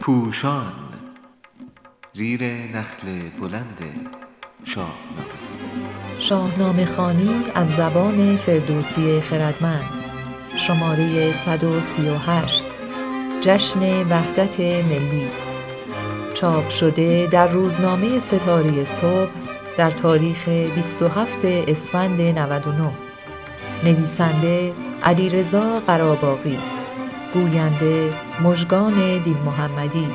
پوشان زیر نخل بلند شاهنامه. شاهنامه خوانی از زبان فردوسی خردمند. شماره 138 جشن وحدت ملی. چاپ شده در روزنامه ستاره صبح در تاریخ 27 اسفند 99 نویسنده علیرضا قراباغی گوینده مژگان دین محمدی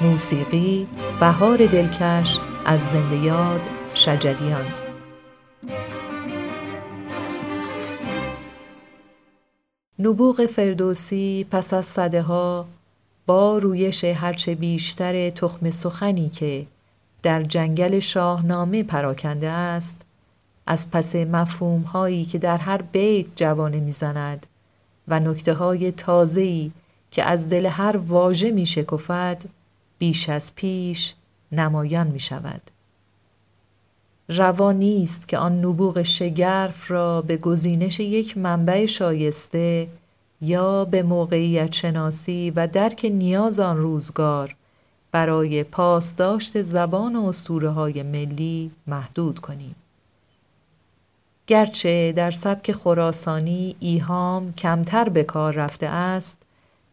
موسیقی بهار دلکش از زنده یاد شجریان. نبوغ فردوسی پس از صده ها با رویش هرچه بیشتر تخم سخنی که در جنگل شاهنامه پراکنده است از پس مفهوم هایی که در هر بیت جوانه می‌زند و نکته های تازه‌ای که از دل هر واژه می شکفد بیش از پیش نمایان می شود. روا نیست که آن نبوغ شگرف را به گزینش یک منبع شایسته یا به موقعیت شناسی و درک نیاز آن روزگار برای پاسداشت زبان و اسطوره های ملی محدود کنیم. گرچه در سبک خراسانی ایهام کمتر به کار رفته است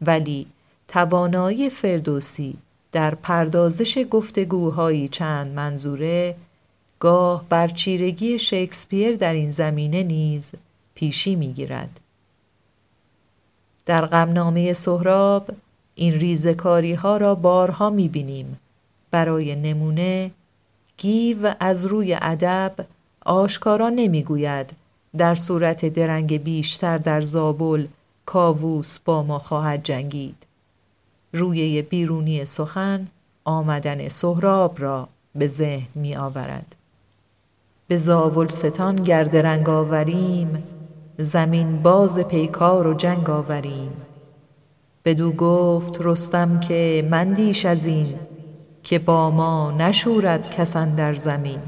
ولی توانایی فردوسی در پردازش گفتگوهایی چند منظوره گاه بر چیرگی شکسپیر در این زمینه نیز پیشی می‌گیرد. در غمنامه سهراب این ریزکاری ها را بارها می بینیم. برای نمونه گیو از روی ادب آشکارا نمی‌گوید. در صورت درنگ بیشتر در زابل کاووس با ما خواهد جنگید. روی بیرونی سخن آمدن سهراب را به ذهن می آورد به زاول ستان گرد رنگ آوریم زمین باز پیکار و جنگ آوریم. بدو گفت رستم که مندیش از این که با ما نشورد کسان در زمین.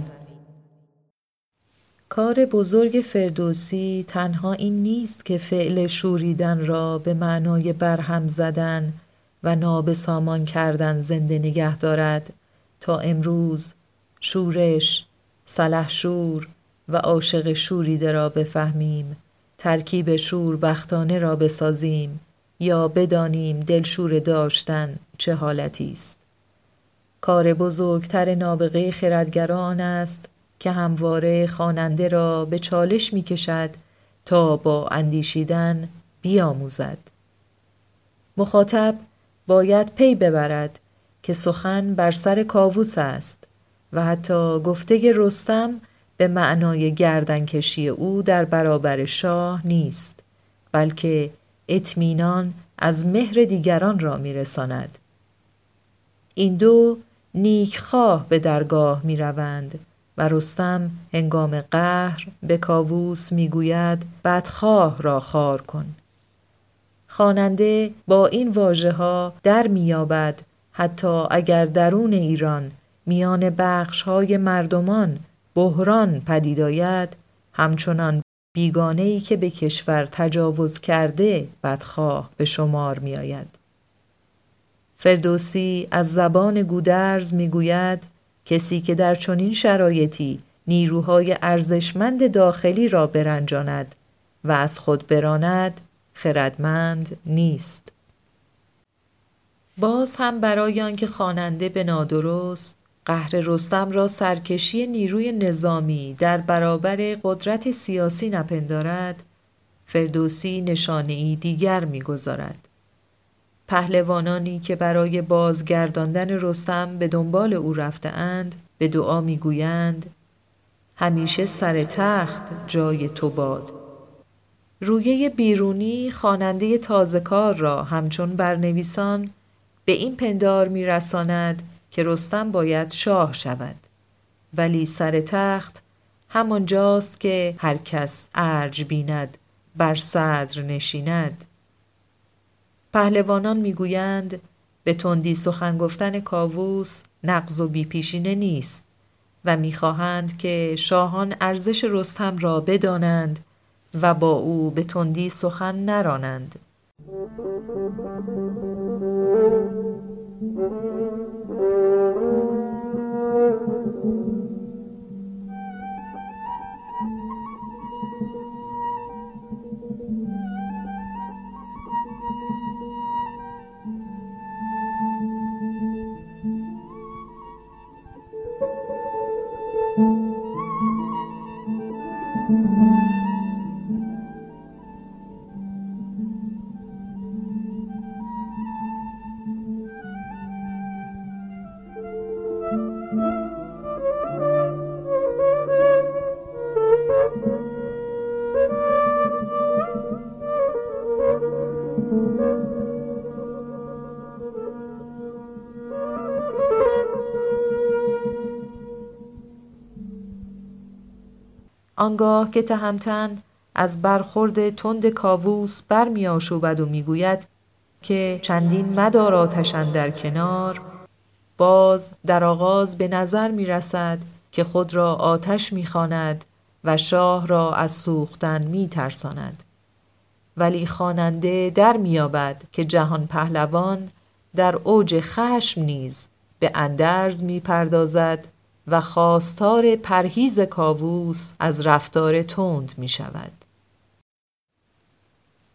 کار بزرگ فردوسی تنها این نیست که فعل شوریدن را به معنای برهم زدن و نابسامان کردن زنده نگه دارد تا امروز شورش، شور و عاشق شوریده را بفهمیم ترکیب شور بختانه را بسازیم یا بدانیم دلشور داشتن چه حالتی است. کار بزرگتر نابغه خردگران است که همواره خواننده را به چالش می کشد تا با اندیشیدن بیاموزد. مخاطب باید پی ببرد که سخن بر سر کاووس است و حتی گفته رستم به معنای گردنکشی او در برابر شاه نیست بلکه اطمینان از مهر دیگران را میرساند. این دو نیکخواه به درگاه می روند و رستم هنگام قهر به کاووس می‌گوید بدخواه را خار کن خواننده با این واژه ها در میابد حتی اگر درون ایران میان بخش های مردمان بحران پدید آید همچنان بیگانه ای که به کشور تجاوز کرده بدخواه به شمار می آید. فردوسی از زبان گودرز می‌گوید کسی که در چنین شرایطی نیروهای ارزشمند داخلی را برنجاند و از خود براند خردمند نیست. باز هم برای آنکه خواننده به نادرست قهر رستم را سرکشی نیروی نظامی در برابر قدرت سیاسی نپندارد فردوسی نشانه ای دیگر می‌گذارد. پهلوانانی که برای بازگرداندن رستم به دنبال او رفته اند به دعا می‌گویند همیشه سر تخت جای تو باد. رویه بیرونی خواننده تازه کار را همچون برنویسان به این پندار میرساند که رستم باید شاه شود. ولی سر تخت همانجاست که هر کس ارج بیند بر صدر نشیند. پهلوانان می‌گویند به تندی سخن گفتن کاووس نقض و بیپیشینه نیست و می‌خواهند که شاهان ارزش رستم را بدانند و با او به تندی سخن نرانند. آنگاه که تهمتن از برخورد تند کاووس برمی آشوبد و می‌گوید که چندین مدار آتشن در کنار باز در آغاز به نظر می رسد که خود را آتش می خاند و شاه را از سوختن می ترساند. ولی خواننده در میابد که جهان پهلوان در اوج خشم نیز به اندرز می پردازد و خواستار پرهیز کاووس از رفتار تند می شود.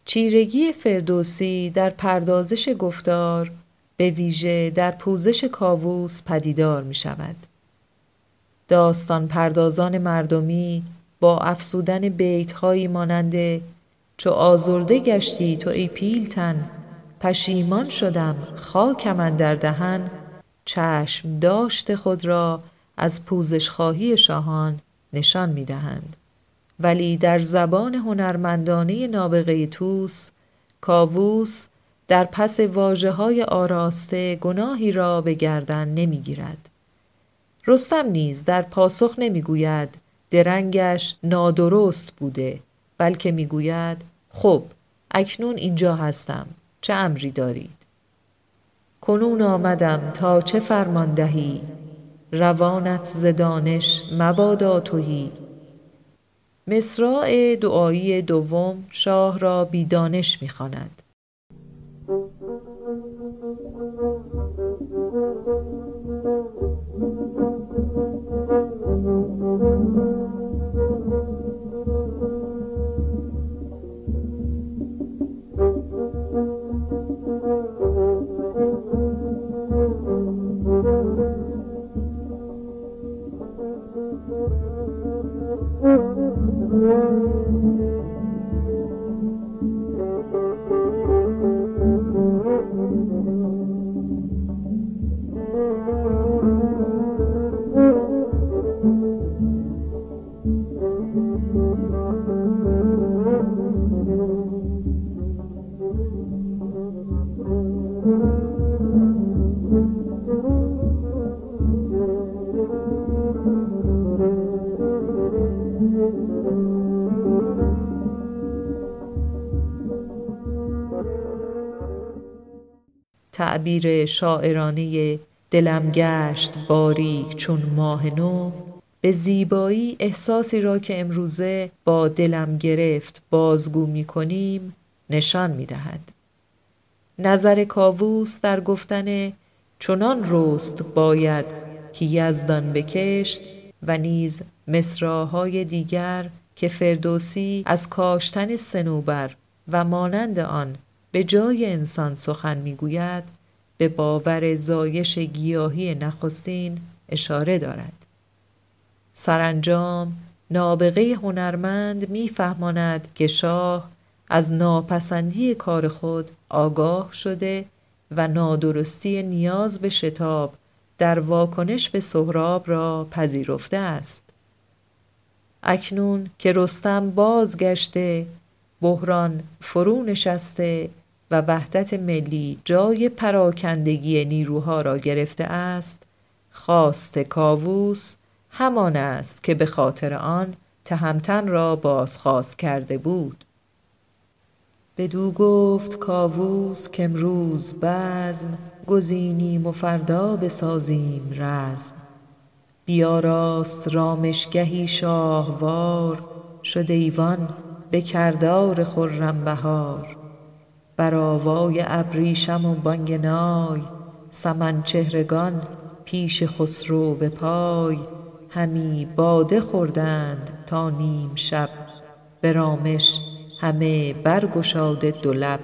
چیرگی فردوسی در پردازش گفتار به ویژه در پوزش کاووس پدیدار می شود. داستان پردازان مردمی با افسودن بیت هایی مانند چو آزرده گشتی تو ای پیلتن پشیمان شدم خاکم در دهن چشم داشت خود را از پوزش خواهی شاهان نشان می دهند. ولی در زبان هنرمندانه نابغه توس کاووس در پس واجه های آراسته گناهی را به گردن نمی گیرد. رستم نیز در پاسخ نمی گوید درنگش نادرست بوده بلکه می گوید خب اکنون اینجا هستم چه امری دارید کنون آمدم تا چه فرمان دهی روانت ز دانش مبادا تهی. مصراع دعایی دوم شاه را بیدانش می‌خواند. تعبیر شاعرانه دلم گشت باریک چون ماه نو به زیبایی احساسی را که امروزه با دلم گرفت بازگو می کنیم نشان می دهد. نظر کاووس در گفتن چنان رست باید که یزدان بکشت و نیز مصراهای دیگر که فردوسی از کاشتن سنوبر و مانند آن به جای انسان سخن می‌گوید به باور زایش گیاهی نخستین اشاره دارد. سرانجام نابغه هنرمند میفهماند که شاه از ناپسندی کار خود آگاه شده و نادرستی نیاز به شتاب در واکنش به سهراب را پذیرفته است. اکنون که رستم بازگشته بحران فرو نشسته و وحدت ملی جای پراکندگی نیروها را گرفته است خواست کاووس همان است که به خاطر آن تهمتن را بازخواست کرده بود. بدو گفت کاووس که امروز بزم گزینیم و فردا بسازیم رزم. بیاراست رامشگهی شاهوار شد ایوان به کردار خرم بهار. بر آوای ابریشم و بانگ نای سمن چهرگان پیش خسرو به پای. همی باده خوردند تا نیم شب به رامش همه برگشاده دو لب.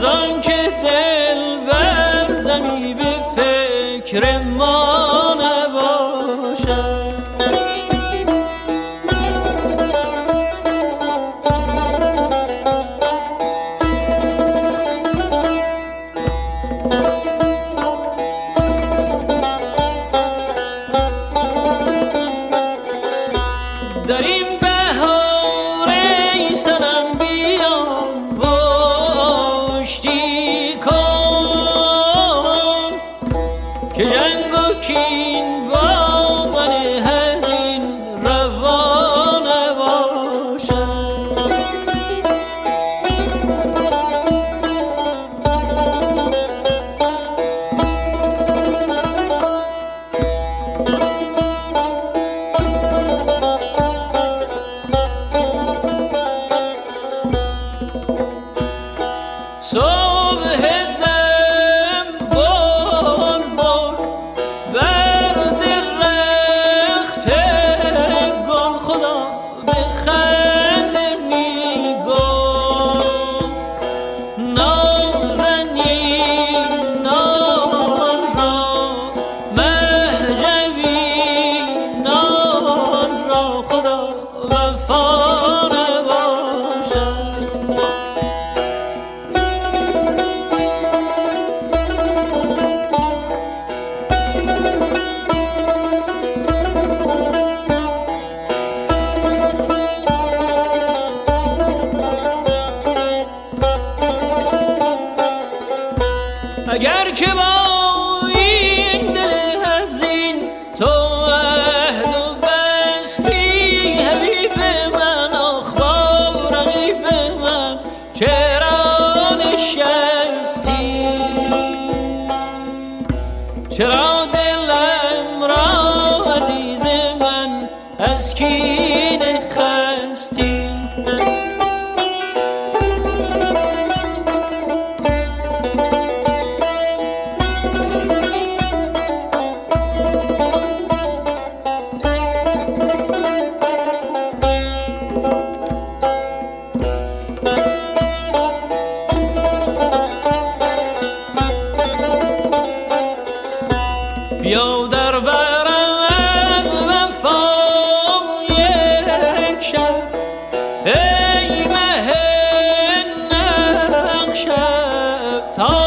از آن که دل بردمی به فکر ما نباشد در 走